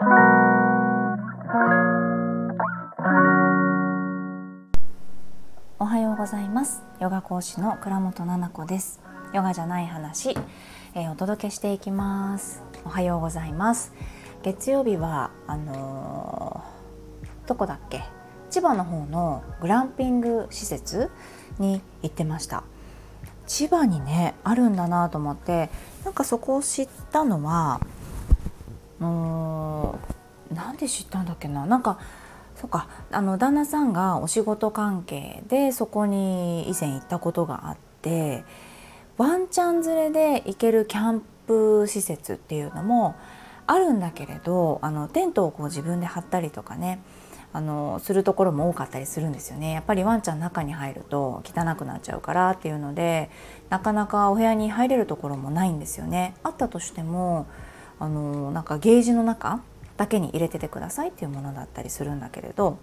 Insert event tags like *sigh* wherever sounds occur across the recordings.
おはようございます。ヨガ講師の倉本々子です。ヨガじゃない話、えー、お届けしていきます。おはようございます。月曜日はあのー、どこだっけ？千葉の方のグランピング施設に行ってました。千葉にねあるんだなと思ってなんかそこを知ったのはうんなんで知ったんだっけな？なんかそうか。あの旦那さんがお仕事関係でそこに以前行ったことがあってワンちゃん連れで行けるキャンプ施設っていうのもあるんだけれどあのテントをこう自分で張ったりとかねあのするところも多かったりするんですよね。やっぱりワンちゃん中に入ると汚くなっちゃうからっていうのでなかなかお部屋に入れるところもないんですよね。あったとしてもあのなんかゲージの中だけに入れててくださいっていうものだったりするんだけれど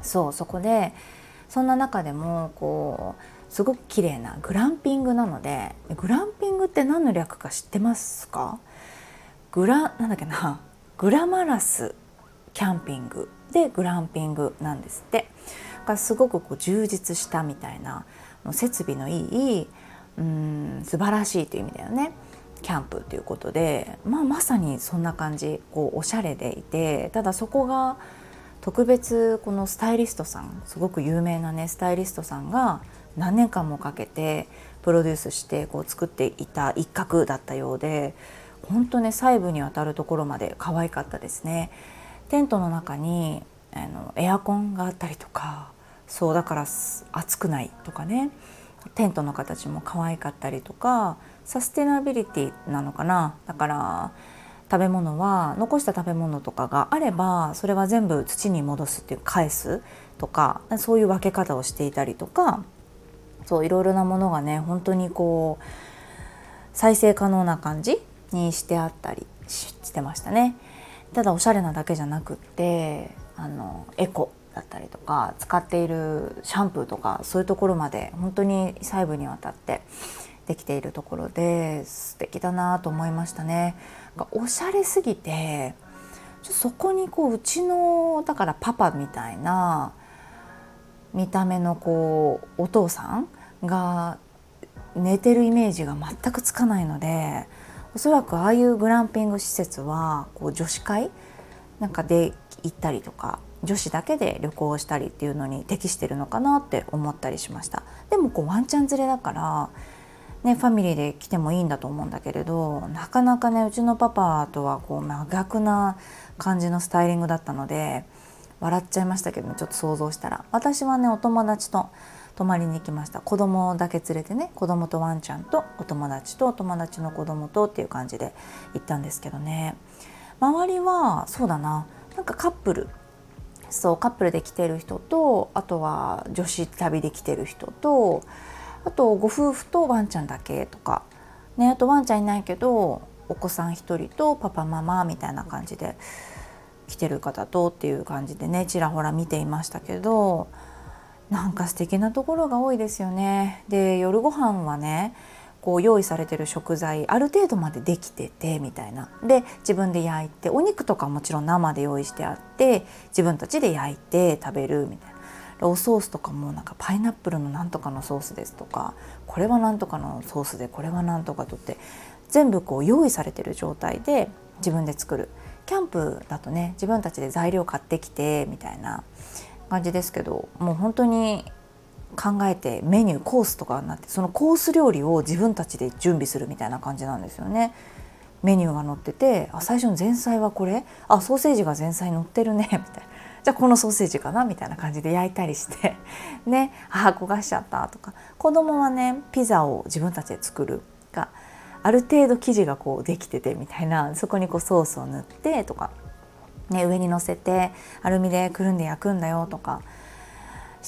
そうそこでそんな中でもこうすごく綺麗なグランピングなのでグランピングって何の略か知ってますか？グラなんだっけな？グラマラスキャンピング。でグランピングなんですって。がすごくこう充実したみたいな設備のいいうん素晴らしいという意味だよね。キャンプということで、まあ、まさにそんな感じこうおしゃれでいてただそこが特別このスタイリストさんすごく有名なねスタイリストさんが何年間もかけてプロデュースしてこう作っていた一角だったようで本当ね細部にわたるところまで可愛かったですね。テントの中にあのエアコンがあったりとかそうだから暑くないとかねテントの形も可愛かったりとかサステナビリティなのかな？だから食べ物は残した食べ物とかがあればそれは全部土に戻すっていう返すとかそういう分け方をしていたりとかそういろいろなものがね本当にこう再生可能な感じにしてあったりしてましたね。ただおしゃれなだけじゃなくってあのエコだったりとか使っているシャンプーとかそういうところまで本当に細部にわたってできているところで素敵だなと思いましたね。おしゃれすぎてそこにこううちのだからパパみたいな見た目のこうお父さんが寝てるイメージが全くつかないのでおそらくああいうグランピング施設はこう女子会なんかで行ったりとか女子だけで旅行したりっていうのに適してるのかなって思ったりしました。でもこうワンちゃん連れだからね、ファミリーで来てもいいんだと思うんだけれどなかなかねうちのパパとはこう真逆な感じのスタイリングだったので笑っちゃいましたけどちょっと想像したら。私はねお友達と泊まりに行きました。子供だけ連れてね子供とワンちゃんとお友達とお友達の子供とっていう感じで行ったんですけどね。周りはそうだななんかカップルそうカップルで来てる人とあとは女子旅で来てる人とあとご夫婦とワンちゃんだけとか、ね、あとワンちゃんいないけどお子さん1人とパパママみたいな感じで来てる方とっていう感じでねちらほら見ていましたけどなんか素敵なところが多いですよね。で夜ご飯はねこう用意されてる食材ある程度までできててみたいな。で自分で焼いてお肉とかもちろん生で用意してあって自分たちで焼いて食べるみたいな。おソースとかもなんかパイナップルのなんとかのソースですとかこれはなんとかのソースでこれはなんとかとって全部こう用意されてる状態で自分で作る。キャンプだとね自分たちで材料買ってきてみたいな感じですけどもう本当に考えてメニューコースとかになってそのコース料理を自分たちで準備するみたいな感じなんですよね。メニューが載っててあ最初の前菜はこれ？あソーセージが前菜載ってるね。*laughs* みたいな。じゃあこのソーセージかな？みたいな感じで焼いたりして。*laughs* ね。あ焦がしちゃったとか。子供はねピザを自分たちで作るがある程度生地がこうできててみたいな。そこにこうソースを塗ってとか、ね、上にのせてアルミでくるんで焼くんだよとか。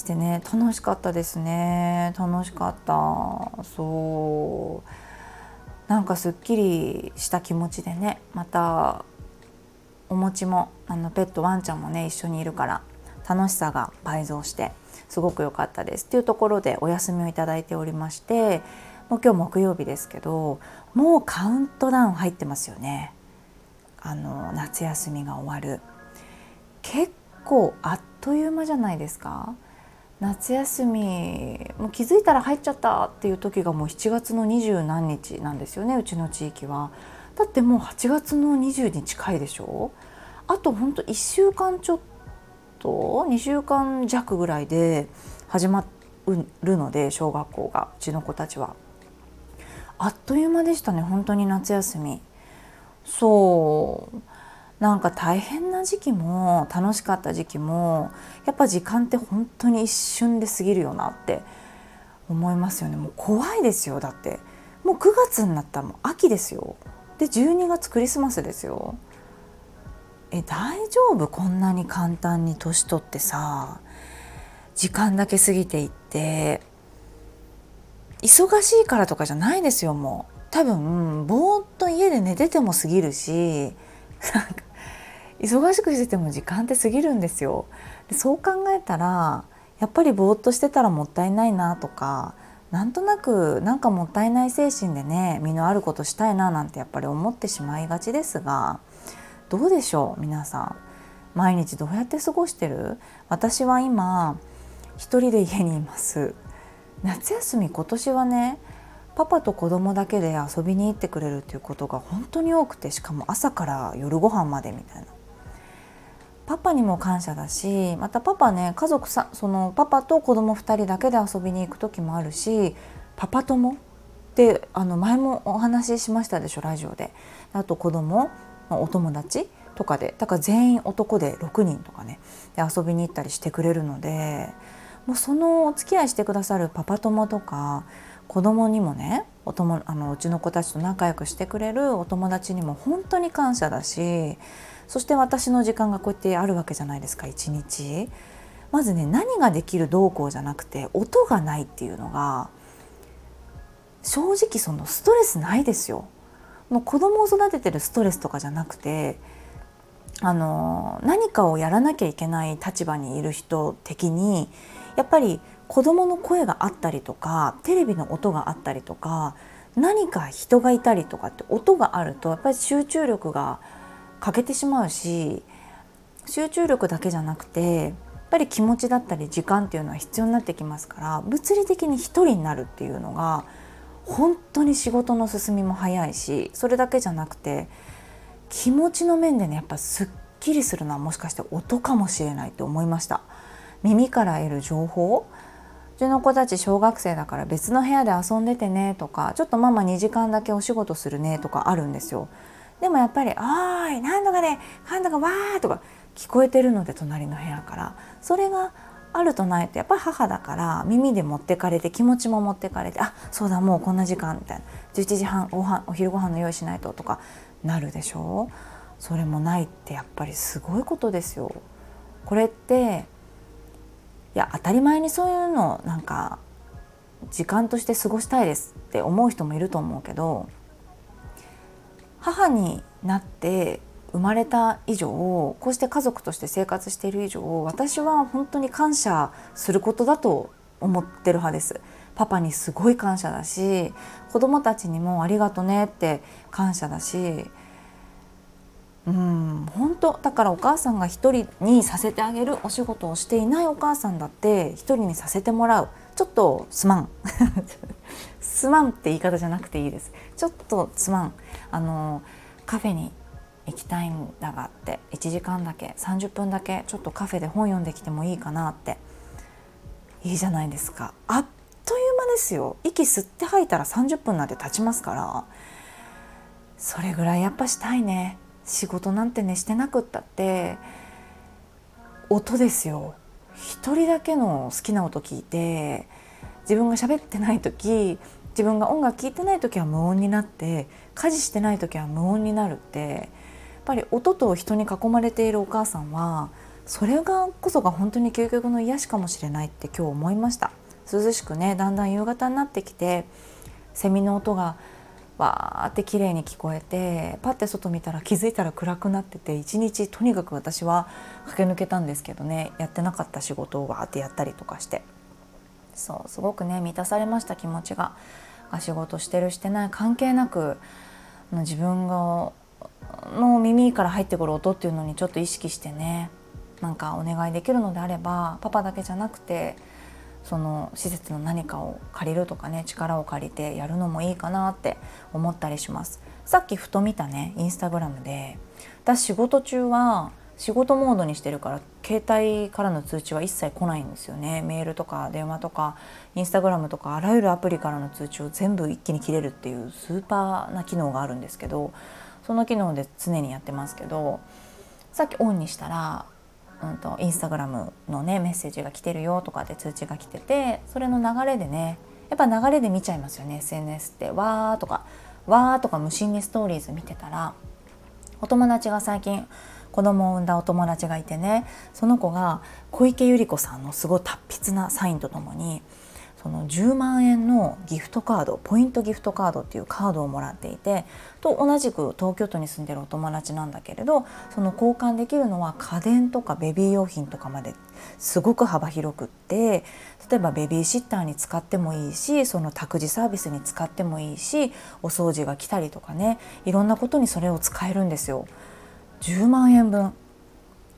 してね楽しかったですね。楽しかった。そう。なんかすっきりした気持ちでねまたお餅もあのペットワンちゃんもね一緒にいるから楽しさが倍増してすごく良かったです。っていうところでお休みをいただいておりましてもう今日木曜日ですけどもうカウントダウン入ってますよね。あの夏休みが終わる。結構あっという間じゃないですか。夏休みもう気づいたら入っちゃったっていう時がもう7月の二十何日なんですよねうちの地域は。だってもう8月の20に近いでしょ？あとほんと1週間ちょっと2週間弱ぐらいで始まるので小学校がうちの子たちは。あっという間でしたね本当に夏休み。そうなんか大変な時期も楽しかった時期もやっぱ時間って本当に一瞬で過ぎるよなって思いますよね。もう怖いですよだって。もう9月になったらもう秋ですよ。で12月クリスマスですよ。え大丈夫？こんなに簡単に年取ってさ時間だけ過ぎていって忙しいからとかじゃないですよもう。多分ぼーっと家で寝てても過ぎるし *laughs* 忙しくしてても時間って過ぎるんですよ。でそう考えたらやっぱりぼーっとしてたらもったいないなとかなんとなくなんかもったいない精神でね身のあることしたいななんてやっぱり思ってしまいがちですがどうでしょう皆さん。毎日どうやって過ごしてる？私は今一人で家にいます。夏休み今年はねパパと子供だけで遊びに行ってくれるっていうことが本当に多くてしかも朝から夜ご飯までみたいな。パパにも感謝だしまたパパね家族さそのパパと子供2人だけで遊びに行く時もあるしパパ友ってあの前もお話ししましたでしょラジオで。あと子供お友達とかでだから全員男で6人とかねで遊びに行ったりしてくれるのでもうそのお付き合いしてくださるパパ友とか子供にもねお友あのうちの子たちと仲良くしてくれるお友達にも本当に感謝だしそして私の時間がこうやってあるわけじゃないですか一日。まずね何ができるどうこうじゃなくて音がないっていうのが正直そのストレスないですよ。もう子供を育ててるストレスとかじゃなくてあの何かをやらなきゃいけない立場にいる人的にやっぱり子供の声があったりとかテレビの音があったりとか何か人がいたりとかって音があるとやっぱり集中力が欠けてしまうし集中力だけじゃなくてやっぱり気持ちだったり時間っていうのは必要になってきますから物理的に一人になるっていうのが本当に仕事の進みも早いしそれだけじゃなくて気持ちの面でねやっぱすっきりするのはもしかして音かもしれないと思いました。耳から得る情報？うちの子たち小学生だから別の部屋で遊んでてねとかちょっとママ2時間だけお仕事するねとかあるんですよ。でもやっぱり「おーい何とかで何とかわー」とか聞こえてるので隣の部屋から。それがあるとないとやっぱり母だから耳で持ってかれて気持ちも持ってかれてあそうだもうこんな時間みたいな。11時半ご飯お昼ご飯の用意しないととかなるでしょ？うそれもないってやっぱりすごいことですよ。これっていや当たり前にそういうのなんか時間として過ごしたいですって思う人もいると思うけど母になって生まれた以上こうして家族として生活している以上私は本当に感謝することだと思ってる派です。パパにすごい感謝だし子供たちにもありがとねって感謝だしうん本当だからお母さんが一人にさせてあげるお仕事をしていないお母さんだって一人にさせてもらうちょっとすまんすまんって言い方じゃなくていいです。ちょっとすまん。あのカフェに行きたいんだがって。1時間だけ30分だけちょっとカフェで本読んできてもいいかなって。いいじゃないですか。あっという間ですよ。息吸って吐いたら30分なんて経ちますから。それぐらいやっぱしたいね。仕事なんてねしてなくったって。音ですよ。一人だけの好きな音聞いて自分が喋ってない時自分が音楽聴いてない時は無音になって家事してない時は無音になるってやっぱり音と人に囲まれているお母さんはそれがこそが本当に究極の癒しかもしれないって今日思いました。涼しくねだんだん夕方になってきてセミの音がわーって綺麗に聞こえてパッて外見たら気づいたら暗くなってて一日とにかく私は駆け抜けたんですけどねやってなかった仕事をわーってやったりとかして。そうすごくね満たされました気持ちが。仕事してるしてない関係なく自分がの耳から入ってくる音っていうのにちょっと意識してねなんかお願いできるのであればパパだけじゃなくてその施設の何かを借りるとかね力を借りてやるのもいいかなって思ったりします。さっきふと見たねインスタグラムで私仕事中は仕事モードにしてるから携帯からの通知は一切来ないんですよね。メールとか電話とかインスタグラムとかあらゆるアプリからの通知を全部一気に切れるっていうスーパーな機能があるんですけどその機能で常にやってますけどさっきオンにしたらうんと、インスタグラムのねメッセージが来てるよとかで通知が来ててそれの流れでねやっぱ流れで見ちゃいますよね。SNS ってわーとかわーとか無心にストーリーズ見てたらお友達が最近子供を産んだお友達がいてねその子が小池百合子さんのすごい達筆なサインとともにその10万円のギフトカードポイントギフトカードっていうカードをもらっていてと同じく東京都に住んでるお友達なんだけれどその交換できるのは家電とかベビー用品とかまですごく幅広くって例えばベビーシッターに使ってもいいしその託児サービスに使ってもいいしお掃除が来たりとかねいろんなことにそれを使えるんですよ。10万円分。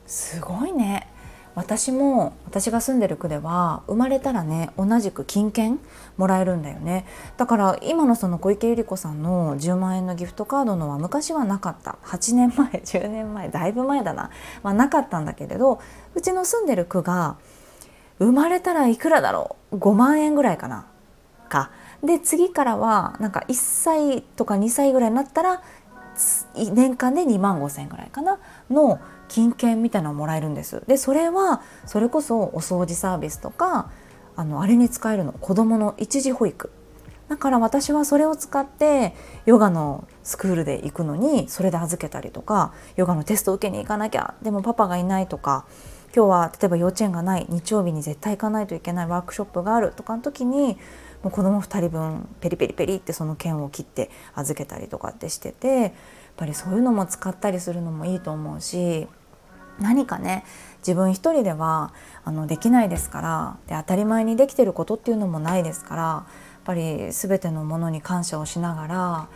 すごいね。私も私が住んでる区では生まれたらね同じく金券もらえるんだよね。だから今のその小池百合子さんの10万円のギフトカードのは昔はなかった。8年前 *laughs* 10年前だいぶ前だな、まあ、なかったんだけれどうちの住んでる区が生まれたらいくらだろう？5万円ぐらいかな。か。で次からはなんか1歳とか2歳ぐらいになったら年間で2万5千円ぐらいかなの金券みたいなのをもらえるんです。でそれはそれこそお掃除サービスとかあのあれに使えるの子どもの一時保育。だから私はそれを使ってヨガのスクールで行くのにそれで預けたりとかヨガのテスト受けに行かなきゃでもパパがいないとか今日は例えば幼稚園がない日曜日に絶対行かないといけないワークショップがあるとかの時にもう子供2人分ペリペリペリってその券を切って預けたりとかってしててやっぱりそういうのも使ったりするのもいいと思うし何かね自分一人ではあのできないですからで当たり前にできてることっていうのもないですからやっぱり全てのものに感謝をしながら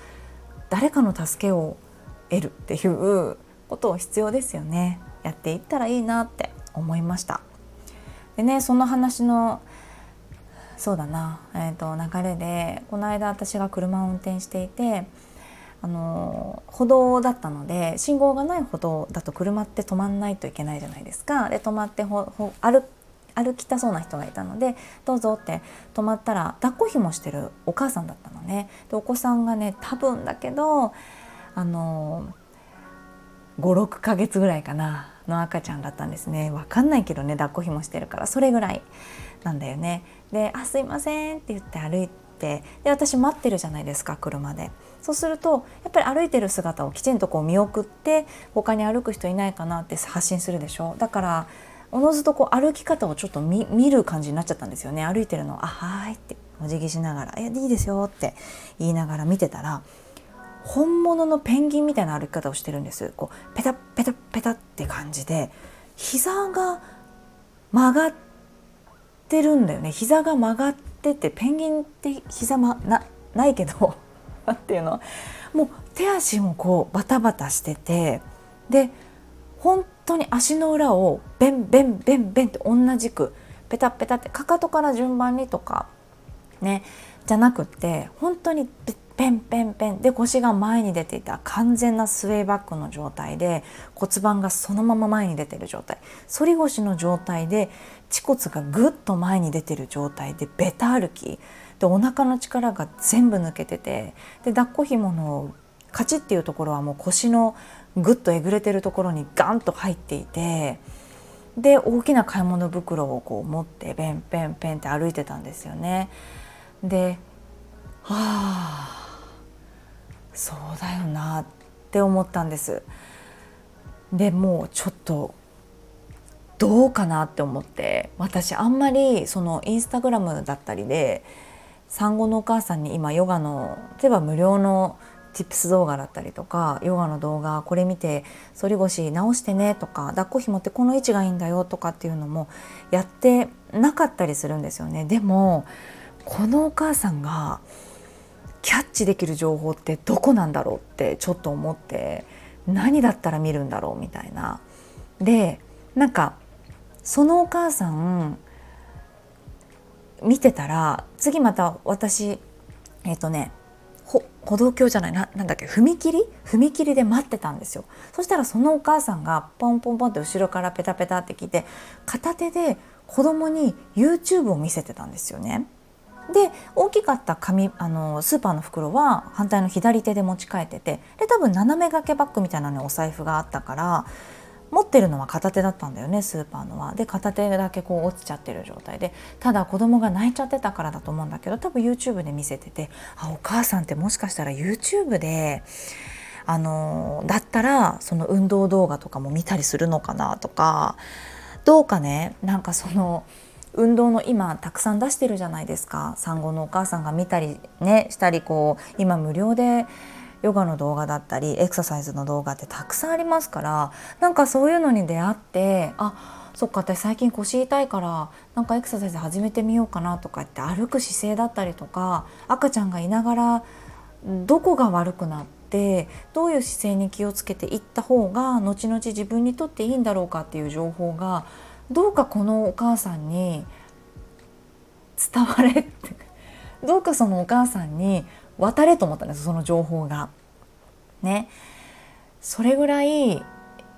誰かの助けを得るっていうことを必要ですよね。やっていったらいいなって思いました。でねその話のそうだな、えーと流れでこの間私が車を運転していてあの歩道だったので信号がない歩道だと車って止まんないといけないじゃないですか。で止まって歩歩きたそうな人がいたので「どうぞ」って止まったら抱っこひもしてるお母さんだったのね。でお子さんがね多分だけどあの56ヶ月ぐらいかなの赤ちゃんだったんですね分かんないけどね抱っこひもしてるからそれぐらいなんだよね。で「あすいません」って言って歩いてで私待ってるじゃないですか車で。そうするとやっぱり歩いてる姿をきちんとこう見送って他に歩く人いないかなって発信するでしょだからおのずとこう歩き方をちょっと見る感じになっちゃったんですよね歩いてるのあはいってお辞儀しながら「いやいいですよ」って言いながら見てたら本物のペンギンみたいな歩き方をしてるんですこうペタペタペタって感じで膝が曲がってるんだよね。膝が曲がっててペンギンって膝、ま、なないけど *laughs* っていうの？もう手足もこうバタバタしててで本当に足の裏をベンベンベンベンって同じくペタペタってかかとから順番にとかねじゃなくって本当にペンペンペンで腰が前に出ていた完全なスウェーバックの状態で骨盤がそのまま前に出てる状態。反り腰の状態で恥骨がぐっと前に出てる状態でベタ歩きでお腹の力が全部抜けててで抱っこひものカチッっていうところはもう腰のぐっとえぐれてるところにガンと入っていてで大きな買い物袋をこう持ってペンペンペンって歩いてたんですよね。ではあそうだよなって思ったんです。でもうちょっとどうかなって思って私あんまりそのインスタグラムだったりで産後のお母さんに今ヨガの例えば無料の tips 動画だったりとかヨガの動画これ見て反り腰直してねとか抱っこひもってこの位置がいいんだよとかっていうのもやってなかったりするんですよねでもこのお母さんがキャッチできる情報ってどこなんだろうってちょっと思って何だったら見るんだろうみたいな。でなんかそのお母さん見てたら次また私えっ、ー、とね歩道橋じゃないななんだっけ踏切？踏切で待ってたんですよそしたらそのお母さんがポンポンポンって後ろからペタペタって来て片手で子供に YouTube を見せてたんですよね。で大きかった紙あのスーパーの袋は反対の左手で持ち替えててで多分斜め掛けバッグみたいなのにお財布があったから持ってるのは片手だったんだよねスーパーのは。で片手だけこう落ちちゃってる状態で。ただ子供が泣いちゃってたからだと思うんだけど多分 YouTube で見せててあお母さんってもしかしたら YouTube であのだったらその運動動画とかも見たりするのかなとか。どうかねなんかその運動の今たくさん出してるじゃないですか。産後のお母さんが見たりねしたりこう今無料でヨガの動画だったりエクササイズの動画ってたくさんありますからなんかそういうのに出会ってあそっか私最近腰痛いからなんかエクササイズ始めてみようかなとかって歩く姿勢だったりとか赤ちゃんがいながらどこが悪くなってどういう姿勢に気をつけていった方が後々自分にとっていいんだろうかっていう情報がどうかこのお母さんに伝われってどうかそのお母さんに渡れと思ったんですその情報が。ねそれぐらい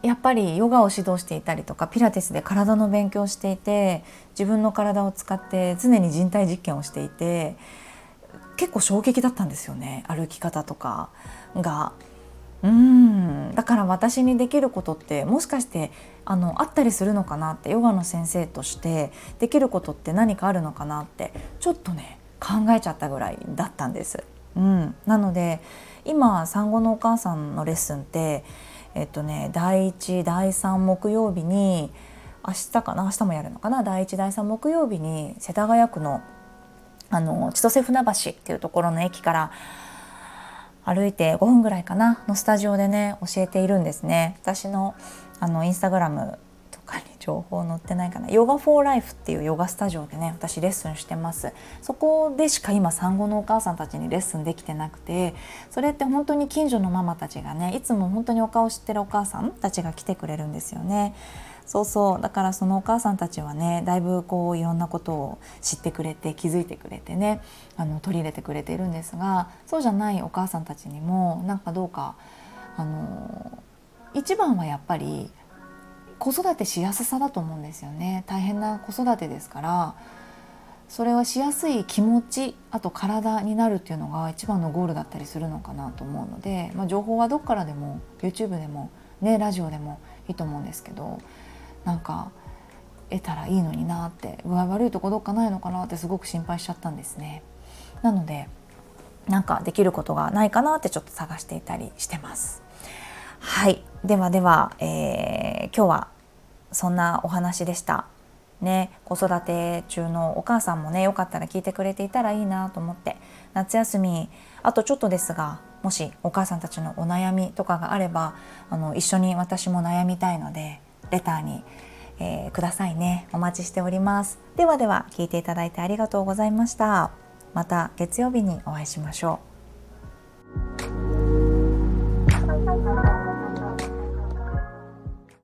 やっぱりヨガを指導していたりとかピラティスで体の勉強をしていて自分の体を使って常に人体実験をしていて結構衝撃だったんですよね歩き方とかが。うんだから私にできることってもしかしてあのあったりするのかなってヨガの先生としてできることって何かあるのかなってちょっとね考えちゃったぐらいだったんです。うん、なので今産後のお母さんのレッスンってえっとね第1第3木曜日に明日かな？明日もやるのかな？第1第3木曜日に世田谷区のあの千歳船橋っていうところの駅から歩いて5分ぐらいかな？のスタジオでね教えているんですね。私のあのインスタグラム情報載ってないかな。ヨガフォーライフっていうヨガスタジオでね私レッスンしてます。そこでしか今産後のお母さんたちにレッスンできてなくてそれって本当に近所のママたちがねいつも本当にお顔知ってるお母さんたちが来てくれるんですよね。そうそう。だからそのお母さんたちはねだいぶこういろんなことを知ってくれて気づいてくれてねあの取り入れてくれているんですがそうじゃないお母さんたちにもなんかどうかあの一番はやっぱり子育てしやすさだと思うんですよね大変な子育てですからそれはしやすい気持ちあと体になるっていうのが一番のゴールだったりするのかなと思うので、まあ、情報はどっからでも YouTube でもねラジオでもいいと思うんですけどなんか得たらいいのになって具合悪いとこどっかないのかなってすごく心配しちゃったんですね。なのでなんかできることがないかなってちょっと探していたりしてます。はい。ではでは、えー、今日はそんなお話でした。ね、子育て中のお母さんもねよかったら聞いてくれていたらいいなと思って。夏休みあとちょっとですがもしお母さんたちのお悩みとかがあればあの一緒に私も悩みたいのでレターに、えー、くださいね。お待ちしております。ではでは聞いていただいてありがとうございました。また月曜日にお会いしましょう。